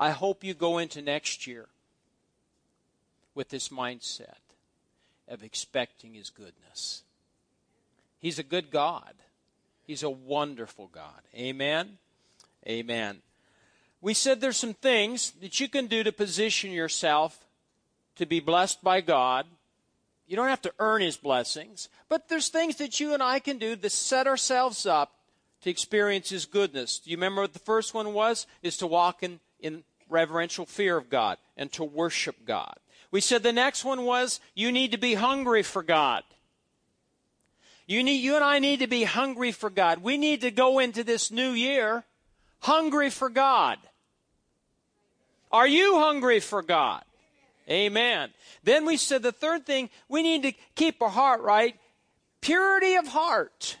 I hope you go into next year with this mindset of expecting His goodness. He's a good God. He's a wonderful God. Amen. Amen. We said there's some things that you can do to position yourself to be blessed by God. You don't have to earn His blessings, but there's things that you and I can do to set ourselves up to experience His goodness. Do you remember what the first one was? Is to walk in, in reverential fear of God and to worship God. We said the next one was you need to be hungry for God. You need you and I need to be hungry for God. We need to go into this new year hungry for God. Are you hungry for God? Amen. Then we said the third thing, we need to keep our heart right. Purity of heart.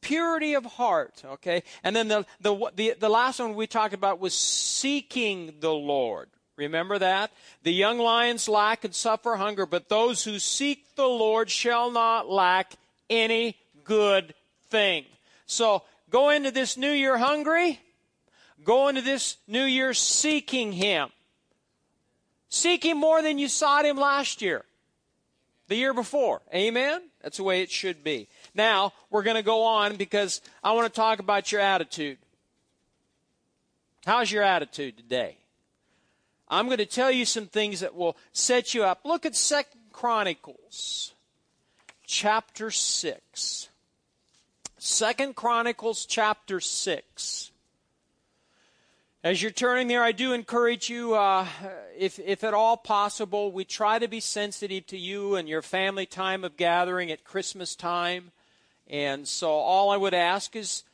Purity of heart, okay? And then the, the, the, the last one we talked about was seeking the Lord. Remember that? The young lions lack and suffer hunger, but those who seek the Lord shall not lack any good thing. So go into this new year hungry. Go into this new year seeking Him. Seek Him more than you sought Him last year, the year before. Amen? That's the way it should be. Now, we're going to go on because I want to talk about your attitude. How's your attitude today? I'm going to tell you some things that will set you up. Look at Second Chronicles chapter 6. Second Chronicles chapter 6. As you're turning there, I do encourage you, uh, if, if at all possible, we try to be sensitive to you and your family time of gathering at Christmas time. And so all I would ask is,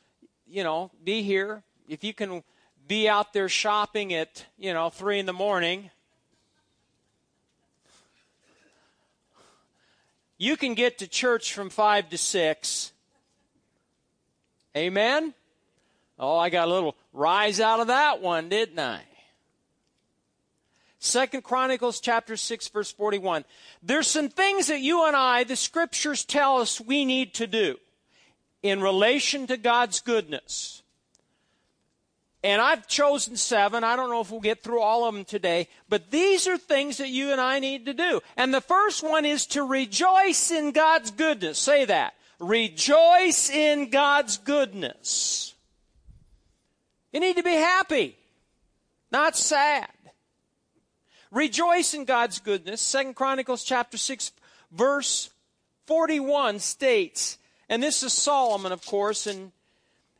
you know, be here. If you can be out there shopping at, you know, 3 in the morning, you can get to church from 5 to 6. Amen? Oh, I got a little rise out of that one, didn't I? Second Chronicles chapter 6 verse 41. There's some things that you and I, the scriptures tell us we need to do in relation to God's goodness. And I've chosen seven. I don't know if we'll get through all of them today, but these are things that you and I need to do. And the first one is to rejoice in God's goodness. Say that. Rejoice in God's goodness. You need to be happy, not sad. Rejoice in God's goodness. Second Chronicles chapter 6 verse 41 states, and this is Solomon, of course, and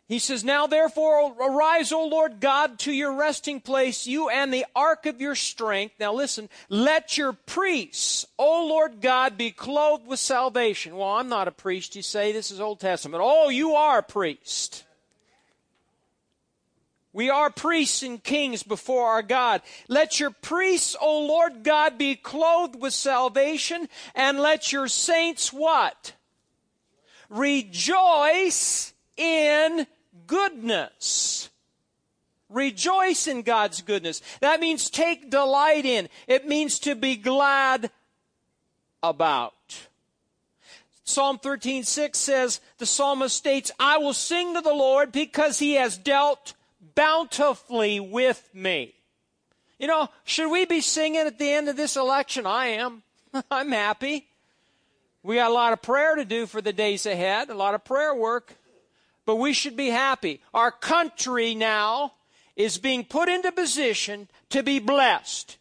he says, Now therefore arise, O Lord God, to your resting place, you and the ark of your strength. Now listen, let your priests, O Lord God, be clothed with salvation. Well, I'm not a priest, you say. This is Old Testament. Oh, you are a priest. We are priests and kings before our God. Let your priests, O Lord God, be clothed with salvation, and let your saints what? Rejoice in goodness. Rejoice in God's goodness. That means take delight in. It means to be glad about. Psalm 13:6 says, the psalmist states, "I will sing to the Lord because he has dealt bountifully with me. You know, should we be singing at the end of this election? I am. I'm happy. We got a lot of prayer to do for the days ahead, a lot of prayer work, but we should be happy. Our country now is being put into position to be blessed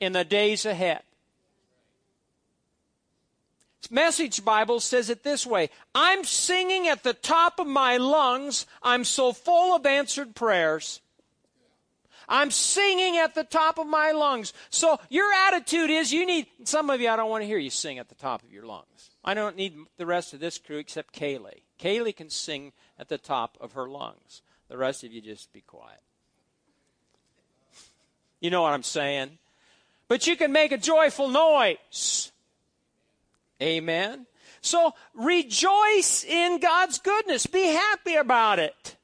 in the days ahead. Message Bible says it this way I'm singing at the top of my lungs. I'm so full of answered prayers. I'm singing at the top of my lungs. So your attitude is you need, some of you, I don't want to hear you sing at the top of your lungs. I don't need the rest of this crew except Kaylee. Kaylee can sing at the top of her lungs. The rest of you just be quiet. You know what I'm saying? But you can make a joyful noise. Amen. So rejoice in God's goodness. Be happy about it.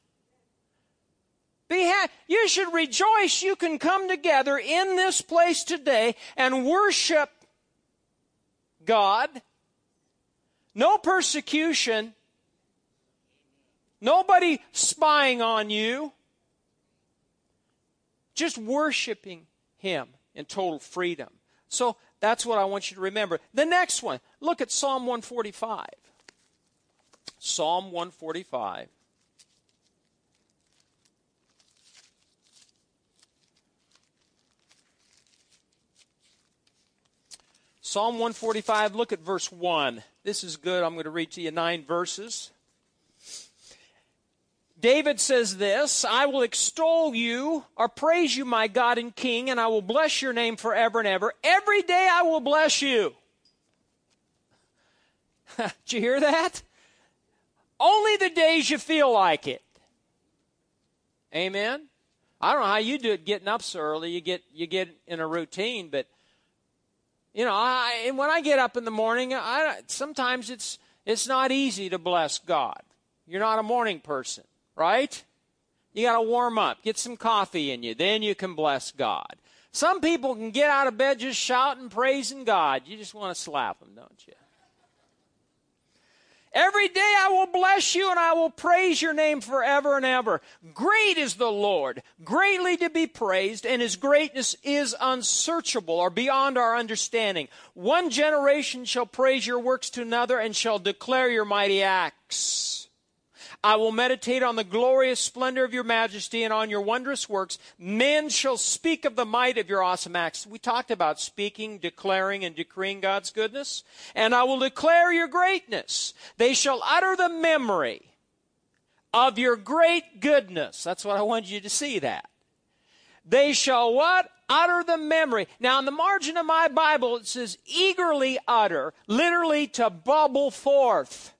Be ha- you should rejoice you can come together in this place today and worship God. No persecution. Nobody spying on you. Just worshiping Him in total freedom. So that's what I want you to remember. The next one, look at Psalm 145. Psalm 145. Psalm 145, look at verse 1. This is good. I'm going to read to you nine verses. David says this I will extol you or praise you, my God and King, and I will bless your name forever and ever. Every day I will bless you. Did you hear that? Only the days you feel like it. Amen. I don't know how you do it getting up so early. You get you get in a routine, but you know, I, when I get up in the morning, I, sometimes it's it's not easy to bless God. You're not a morning person, right? You got to warm up, get some coffee in you, then you can bless God. Some people can get out of bed just shouting, praising God. You just want to slap them, don't you? Every day I will bless you and I will praise your name forever and ever. Great is the Lord, greatly to be praised, and his greatness is unsearchable or beyond our understanding. One generation shall praise your works to another and shall declare your mighty acts. I will meditate on the glorious splendor of your majesty and on your wondrous works. Men shall speak of the might of your awesome acts. We talked about speaking, declaring, and decreeing God's goodness. And I will declare your greatness. They shall utter the memory of your great goodness. That's what I want you to see that. They shall what? Utter the memory. Now, in the margin of my Bible, it says eagerly utter, literally to bubble forth.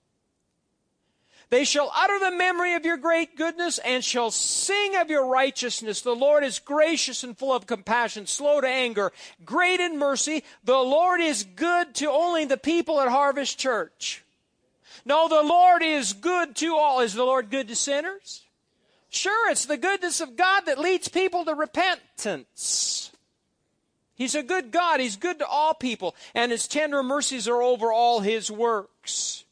They shall utter the memory of your great goodness and shall sing of your righteousness. The Lord is gracious and full of compassion, slow to anger, great in mercy. The Lord is good to only the people at Harvest Church. No, the Lord is good to all. Is the Lord good to sinners? Sure, it's the goodness of God that leads people to repentance. He's a good God. He's good to all people, and his tender mercies are over all his works.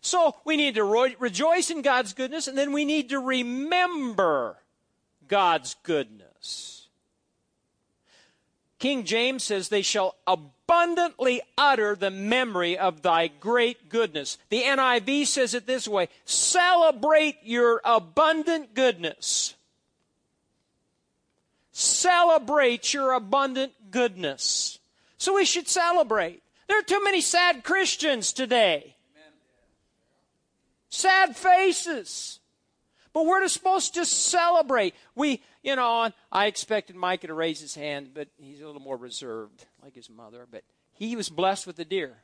So we need to rejoice in God's goodness, and then we need to remember God's goodness. King James says, They shall abundantly utter the memory of thy great goodness. The NIV says it this way celebrate your abundant goodness. Celebrate your abundant goodness. So we should celebrate. There are too many sad Christians today sad faces. But we're supposed to celebrate. We, you know, I expected Micah to raise his hand, but he's a little more reserved, like his mother. But he was blessed with the deer.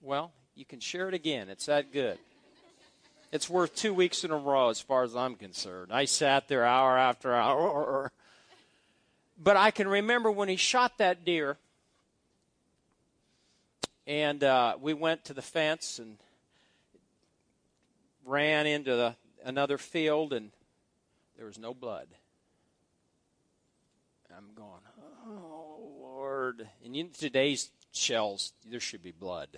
Well, you can share it again. It's that good. It's worth two weeks in a row, as far as I'm concerned. I sat there hour after hour. But I can remember when he shot that deer, and uh, we went to the fence and ran into the, another field and there was no blood. I'm going, oh, Lord. And in today's shells, there should be blood.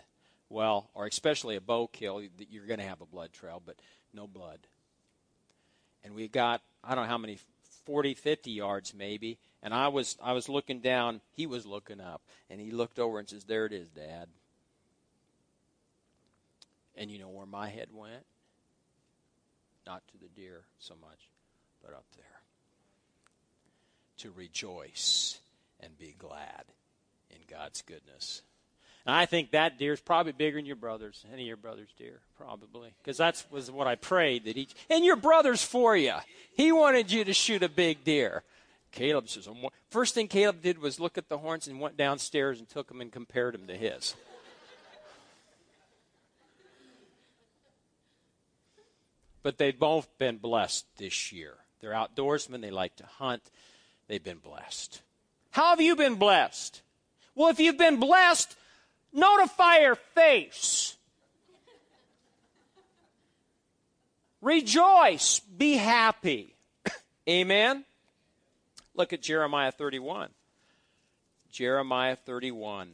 Well, or especially a bow kill, you're going to have a blood trail, but no blood. And we got, I don't know how many, 40, 50 yards maybe. And I was, I was looking down. He was looking up. And he looked over and says, There it is, Dad. And you know where my head went? Not to the deer so much, but up there. To rejoice and be glad in God's goodness. And I think that deer is probably bigger than your brother's, any of your brother's deer, probably. Because that was what I prayed that each. And your brother's for you. He wanted you to shoot a big deer. Caleb says, first thing Caleb did was look at the horns and went downstairs and took them and compared them to his. But they've both been blessed this year. They're outdoorsmen, they like to hunt, they've been blessed. How have you been blessed? Well, if you've been blessed, notify your face. Rejoice, be happy. Amen. Look at Jeremiah 31. Jeremiah 31.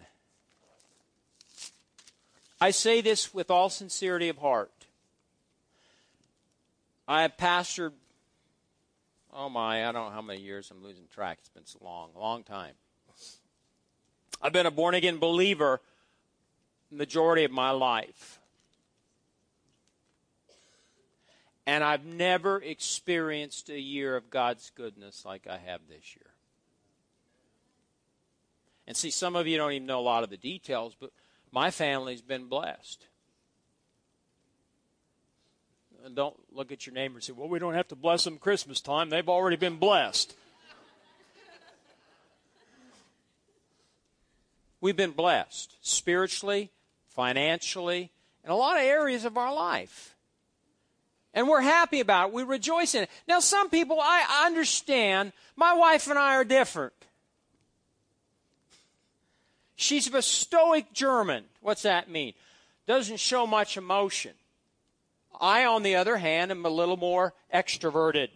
I say this with all sincerity of heart. I have pastored Oh my, I don't know how many years I'm losing track. It's been so long, a long time. I've been a born again believer majority of my life. And I've never experienced a year of God's goodness like I have this year. And see, some of you don't even know a lot of the details, but my family's been blessed. And don't look at your neighbor and say, well, we don't have to bless them Christmas time. They've already been blessed. We've been blessed spiritually, financially, in a lot of areas of our life. And we're happy about it. We rejoice in it. Now, some people, I understand, my wife and I are different. She's of a stoic German. What's that mean? Doesn't show much emotion. I, on the other hand, am a little more extroverted.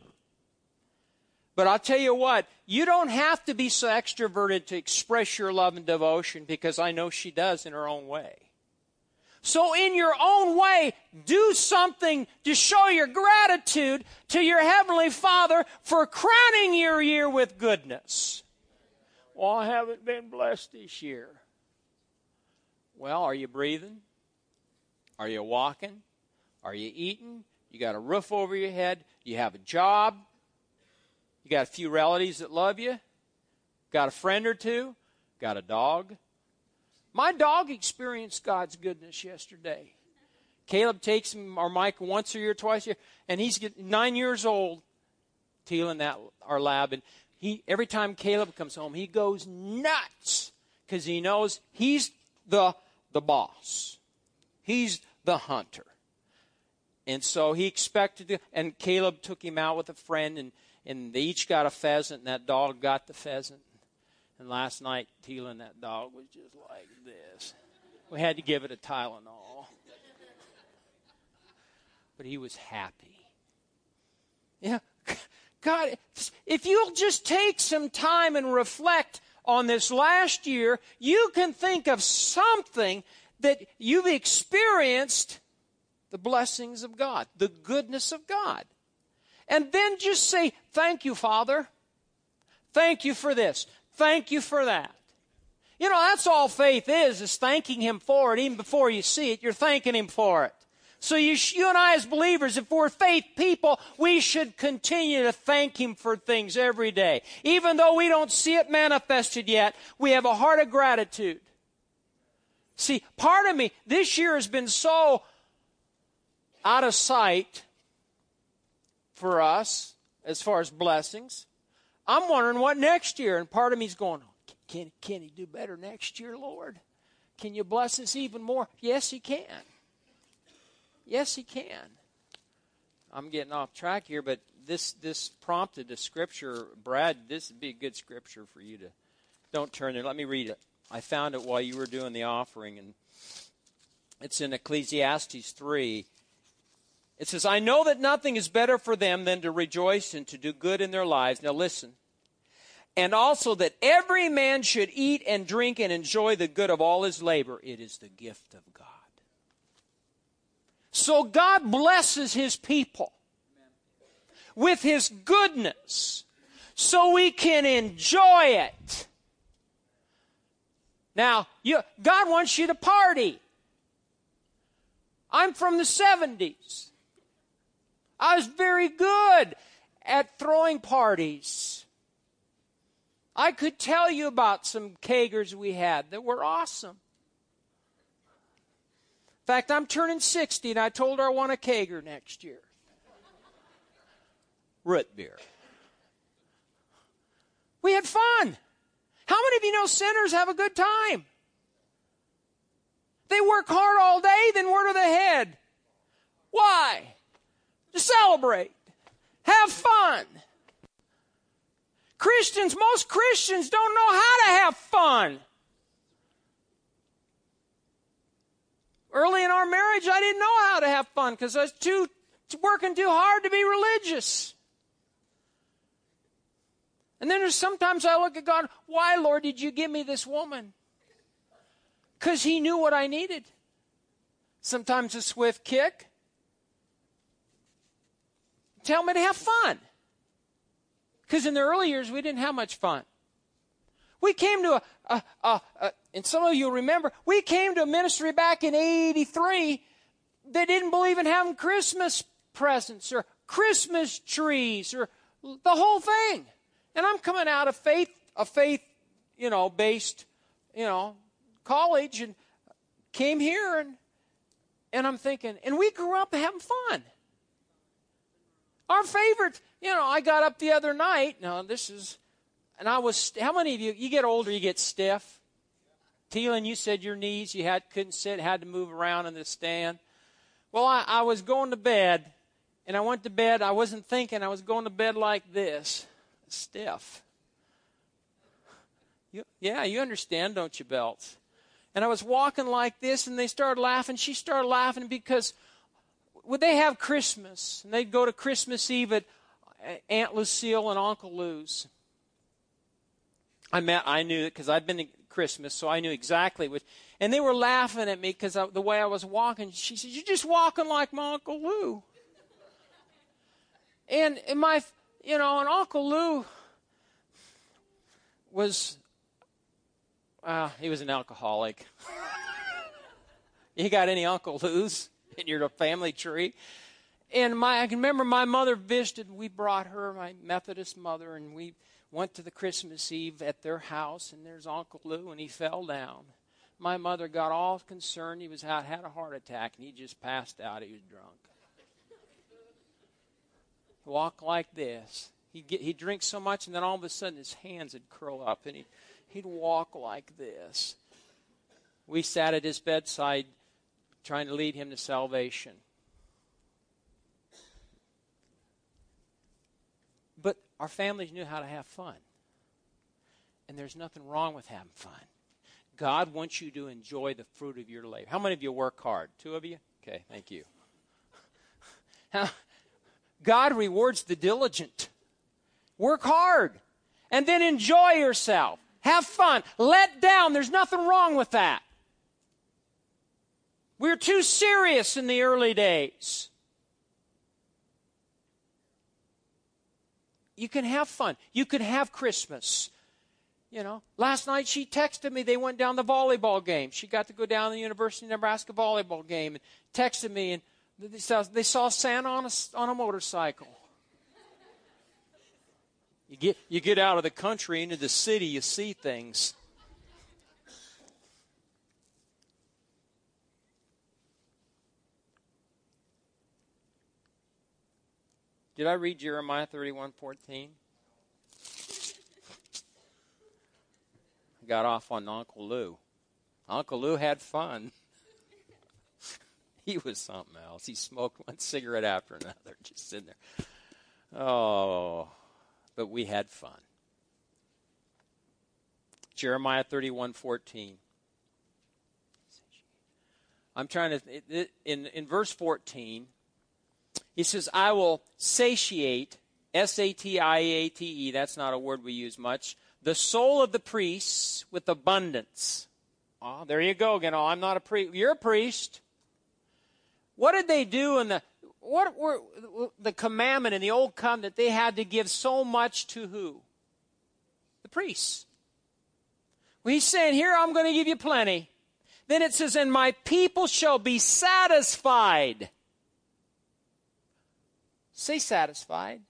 But I'll tell you what, you don't have to be so extroverted to express your love and devotion because I know she does in her own way. So, in your own way, do something to show your gratitude to your Heavenly Father for crowning your year with goodness. Well, I haven't been blessed this year. Well, are you breathing? Are you walking? Are you eating? You got a roof over your head? You have a job? You got a few relatives that love you? Got a friend or two? Got a dog? My dog experienced God's goodness yesterday. Caleb takes him, or Mike, once a year, twice a year, and he's nine years old, Teal that our lab, and he every time Caleb comes home, he goes nuts because he knows he's the the boss. He's the hunter. And so he expected to, and Caleb took him out with a friend, and, and they each got a pheasant, and that dog got the pheasant. And last night, Teal and that dog was just like this. We had to give it a Tylenol. But he was happy. Yeah. God, if you'll just take some time and reflect on this last year, you can think of something that you've experienced the blessings of God, the goodness of God. And then just say, Thank you, Father. Thank you for this. Thank you for that. You know, that's all faith is, is thanking Him for it. Even before you see it, you're thanking Him for it. So you, you and I as believers, if we're faith people, we should continue to thank Him for things every day. Even though we don't see it manifested yet, we have a heart of gratitude. See, part of me, this year has been so out of sight for us as far as blessings. I'm wondering what next year, and part of me's going, can, can he do better next year, Lord? Can you bless us even more? Yes, he can. Yes, he can. I'm getting off track here, but this this prompted a scripture. Brad, this would be a good scripture for you to. Don't turn there. Let me read it. I found it while you were doing the offering, and it's in Ecclesiastes 3. It says, I know that nothing is better for them than to rejoice and to do good in their lives. Now listen. And also that every man should eat and drink and enjoy the good of all his labor. It is the gift of God. So God blesses his people with his goodness so we can enjoy it. Now, you, God wants you to party. I'm from the 70s. I was very good at throwing parties. I could tell you about some kegers we had that were awesome. In fact, I'm turning 60 and I told her I want a kegger next year. Root beer. We had fun. How many of you know sinners have a good time? They work hard all day, then where do they head? Why? To celebrate, have fun. Christians, most Christians don't know how to have fun. Early in our marriage, I didn't know how to have fun because I was too working too hard to be religious. And then there's sometimes I look at God, why, Lord, did you give me this woman? Because He knew what I needed. Sometimes a swift kick. Tell me to have fun. Because in the early years, we didn't have much fun. We came to a, a, a, a, and some of you remember, we came to a ministry back in 83 that didn't believe in having Christmas presents or Christmas trees or the whole thing. And I'm coming out of faith, a faith, you know, based, you know, college and came here and and I'm thinking, and we grew up having fun. Our favorite, you know, I got up the other night. Now this is, and I was. How many of you? You get older, you get stiff. Teelan, you said your knees, you had couldn't sit, had to move around in the stand. Well, I, I was going to bed, and I went to bed. I wasn't thinking. I was going to bed like this, stiff. You, yeah, you understand, don't you, Belts? And I was walking like this, and they started laughing. She started laughing because would they have Christmas? And they'd go to Christmas Eve at Aunt Lucille and Uncle Lou's. I met, I knew it because I'd been to Christmas, so I knew exactly what. And they were laughing at me because the way I was walking. She said, "You're just walking like my Uncle Lou." And, and my, you know, and Uncle Lou was, uh, he was an alcoholic. you got any Uncle Lou's in your family tree? And my, I can remember my mother visited. We brought her, my Methodist mother, and we went to the Christmas Eve at their house. And there's Uncle Lou, and he fell down. My mother got all concerned. He was out, had a heart attack, and he just passed out. He was drunk walk like this. He'd, get, he'd drink so much, and then all of a sudden his hands would curl up, and he'd, he'd walk like this. We sat at his bedside trying to lead him to salvation. But our families knew how to have fun. And there's nothing wrong with having fun. God wants you to enjoy the fruit of your labor. How many of you work hard? Two of you? Okay, thank you. God rewards the diligent. Work hard and then enjoy yourself. Have fun. Let down. There's nothing wrong with that. We're too serious in the early days. You can have fun. You can have Christmas. You know, last night she texted me. They went down the volleyball game. She got to go down the University of Nebraska volleyball game and texted me and they saw, they saw Santa on a, on a motorcycle. You get, you get out of the country into the city, you see things. Did I read Jeremiah 31 14? got off on Uncle Lou. Uncle Lou had fun. he was something else. He smoked one cigarette after another, just sitting there. Oh, but we had fun. Jeremiah 31 14. I'm trying to, in, in verse 14, he says, I will satiate, S A T I A T E, that's not a word we use much, the soul of the priests with abundance. Oh, there you go again. Oh, I'm not a priest. You're a priest. What did they do in the what were the commandment in the old covenant? They had to give so much to who? The priests. Well, he's saying, Here, I'm going to give you plenty. Then it says, And my people shall be satisfied. Say satisfied.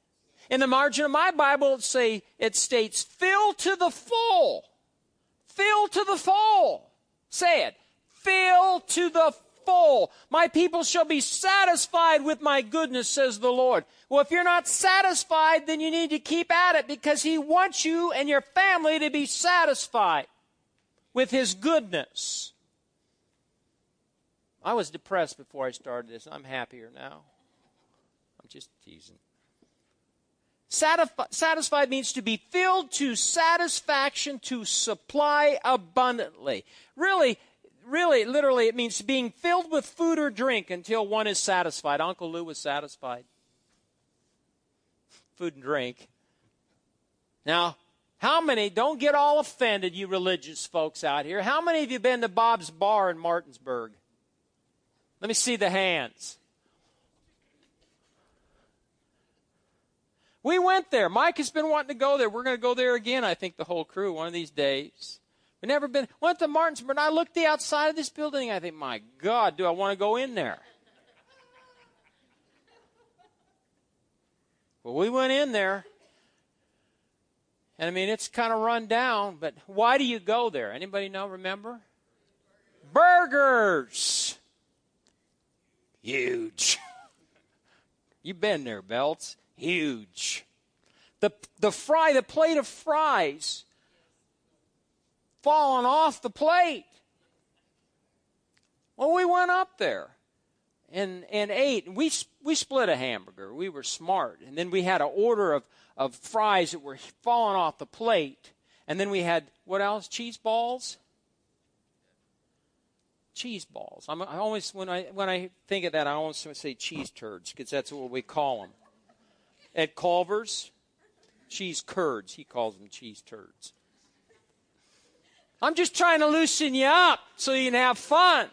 In the margin of my Bible, it say it states, fill to the full. Fill to the full. Say it. Fill to the full. My people shall be satisfied with my goodness, says the Lord. Well, if you're not satisfied, then you need to keep at it because He wants you and your family to be satisfied with His goodness. I was depressed before I started this. I'm happier now. Just teasing. Satisfied means to be filled to satisfaction, to supply abundantly. Really, really, literally, it means being filled with food or drink until one is satisfied. Uncle Lou was satisfied. Food and drink. Now, how many, don't get all offended, you religious folks out here. How many of you been to Bob's Bar in Martinsburg? Let me see the hands. We went there. Mike has been wanting to go there. We're going to go there again, I think, the whole crew one of these days. We've never been. Went to Martinsburg. I looked the outside of this building. I think, my God, do I want to go in there? Well, we went in there. And I mean, it's kind of run down, but why do you go there? Anybody know, remember? Burgers. Huge. You've been there, Belts. Huge. The, the fry, the plate of fries falling off the plate. Well, we went up there and, and ate. We, we split a hamburger. We were smart. And then we had an order of, of fries that were falling off the plate. And then we had, what else? Cheese balls? Cheese balls. I'm, I always, when I, when I think of that, I always say cheese turds because that's what we call them. At Culver's, cheese curds. He calls them cheese turds. I'm just trying to loosen you up so you can have fun.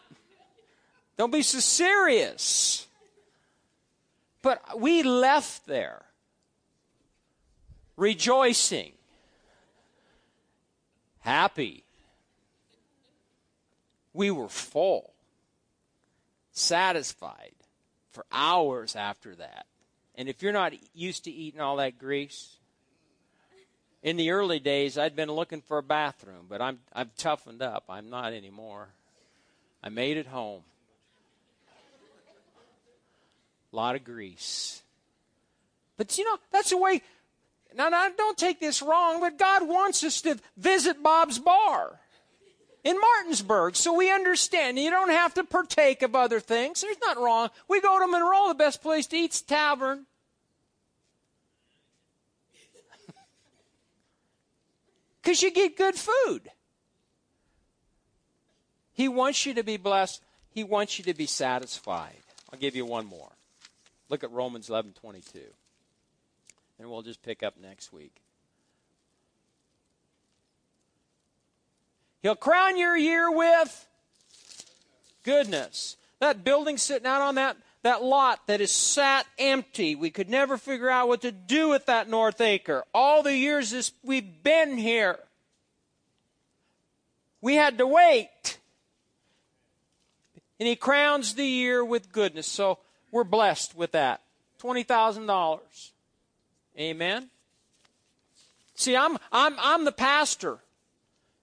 Don't be so serious. But we left there rejoicing, happy. We were full, satisfied for hours after that. And if you're not used to eating all that grease, in the early days, I'd been looking for a bathroom, but I'm I've toughened up. I'm not anymore. I made it home. A lot of grease. But you know, that's the way. Now, now, don't take this wrong, but God wants us to visit Bob's Bar in Martinsburg so we understand. You don't have to partake of other things. There's nothing wrong. We go to Monroe, the best place to eat's tavern. Because you get good food. He wants you to be blessed. He wants you to be satisfied. I'll give you one more. Look at Romans 11 22. And we'll just pick up next week. He'll crown your year with goodness. That building sitting out on that, that lot that is sat empty. We could never figure out what to do with that North Acre. All the years this, we've been here. We had to wait. And he crowns the year with goodness. So we're blessed with that. $20,000. Amen. See, I'm I'm I'm the pastor.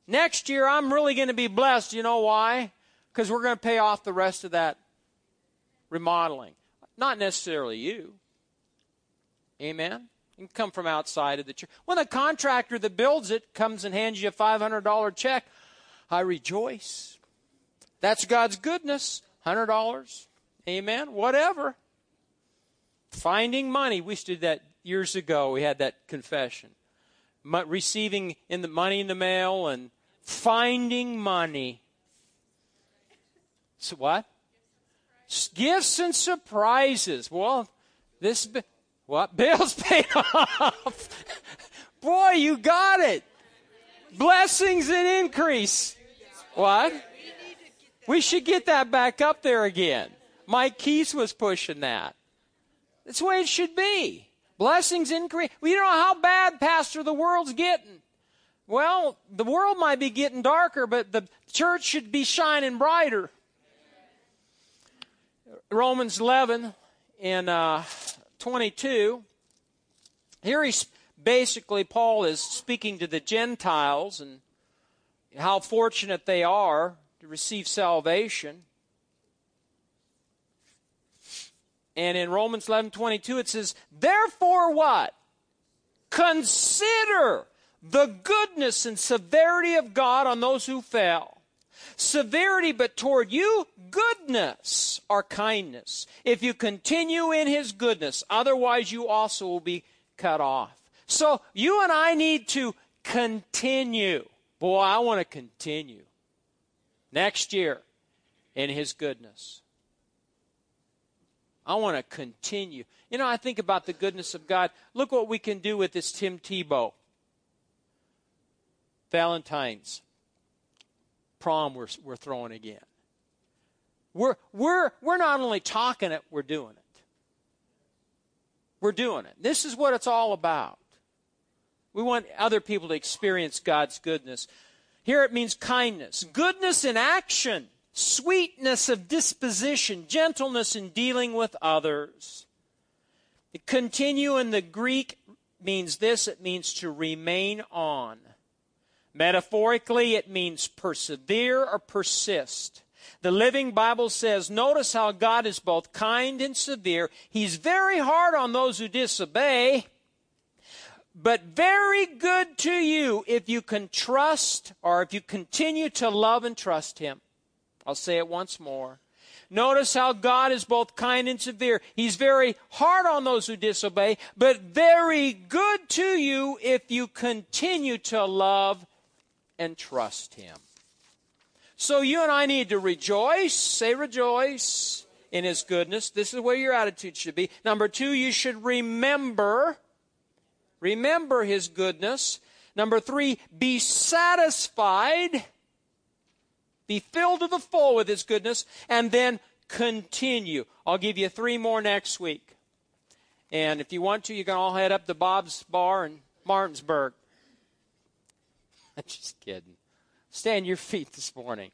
Next year I'm really going to be blessed. You know why? Because we're going to pay off the rest of that remodeling. Not necessarily you. Amen. You can come from outside of the church. When the contractor that builds it comes and hands you a $500 check, I rejoice. That's God's goodness. $100. Amen. Whatever. Finding money. We did that years ago. We had that confession. Receiving in the money in the mail and finding money. So what? Gifts and surprises. Well, this what bills paid off. Boy, you got it. Blessings and increase. What? We should get that back up there again. Mike Keys was pushing that. That's the way it should be. Blessings increase. We don't know how bad, Pastor, the world's getting. Well, the world might be getting darker, but the church should be shining brighter. Romans 11 and uh, 22. Here he's basically, Paul is speaking to the Gentiles and how fortunate they are to receive salvation. And in Romans 11 22, it says, Therefore, what? Consider the goodness and severity of God on those who fell. Severity, but toward you, goodness or kindness. If you continue in his goodness, otherwise you also will be cut off. So you and I need to continue. Boy, I want to continue next year in his goodness. I want to continue. You know, I think about the goodness of God. Look what we can do with this Tim Tebow. Valentine's prom we're, we're throwing again. We're, we're, we're not only talking it, we're doing it. we're doing it. This is what it's all about. We want other people to experience God's goodness. Here it means kindness, goodness in action, sweetness of disposition, gentleness in dealing with others. Continue in the Greek means this it means to remain on. Metaphorically, it means persevere or persist. The Living Bible says, notice how God is both kind and severe. He's very hard on those who disobey, but very good to you if you can trust or if you continue to love and trust Him. I'll say it once more. Notice how God is both kind and severe. He's very hard on those who disobey, but very good to you if you continue to love and trust Him. So you and I need to rejoice, say rejoice in His goodness. This is where your attitude should be. Number two, you should remember, remember His goodness. Number three, be satisfied be filled to the full with His goodness, and then continue. I'll give you three more next week. And if you want to, you can all head up to Bob's Bar in Martinsburg. Just kidding. Stand your feet this morning.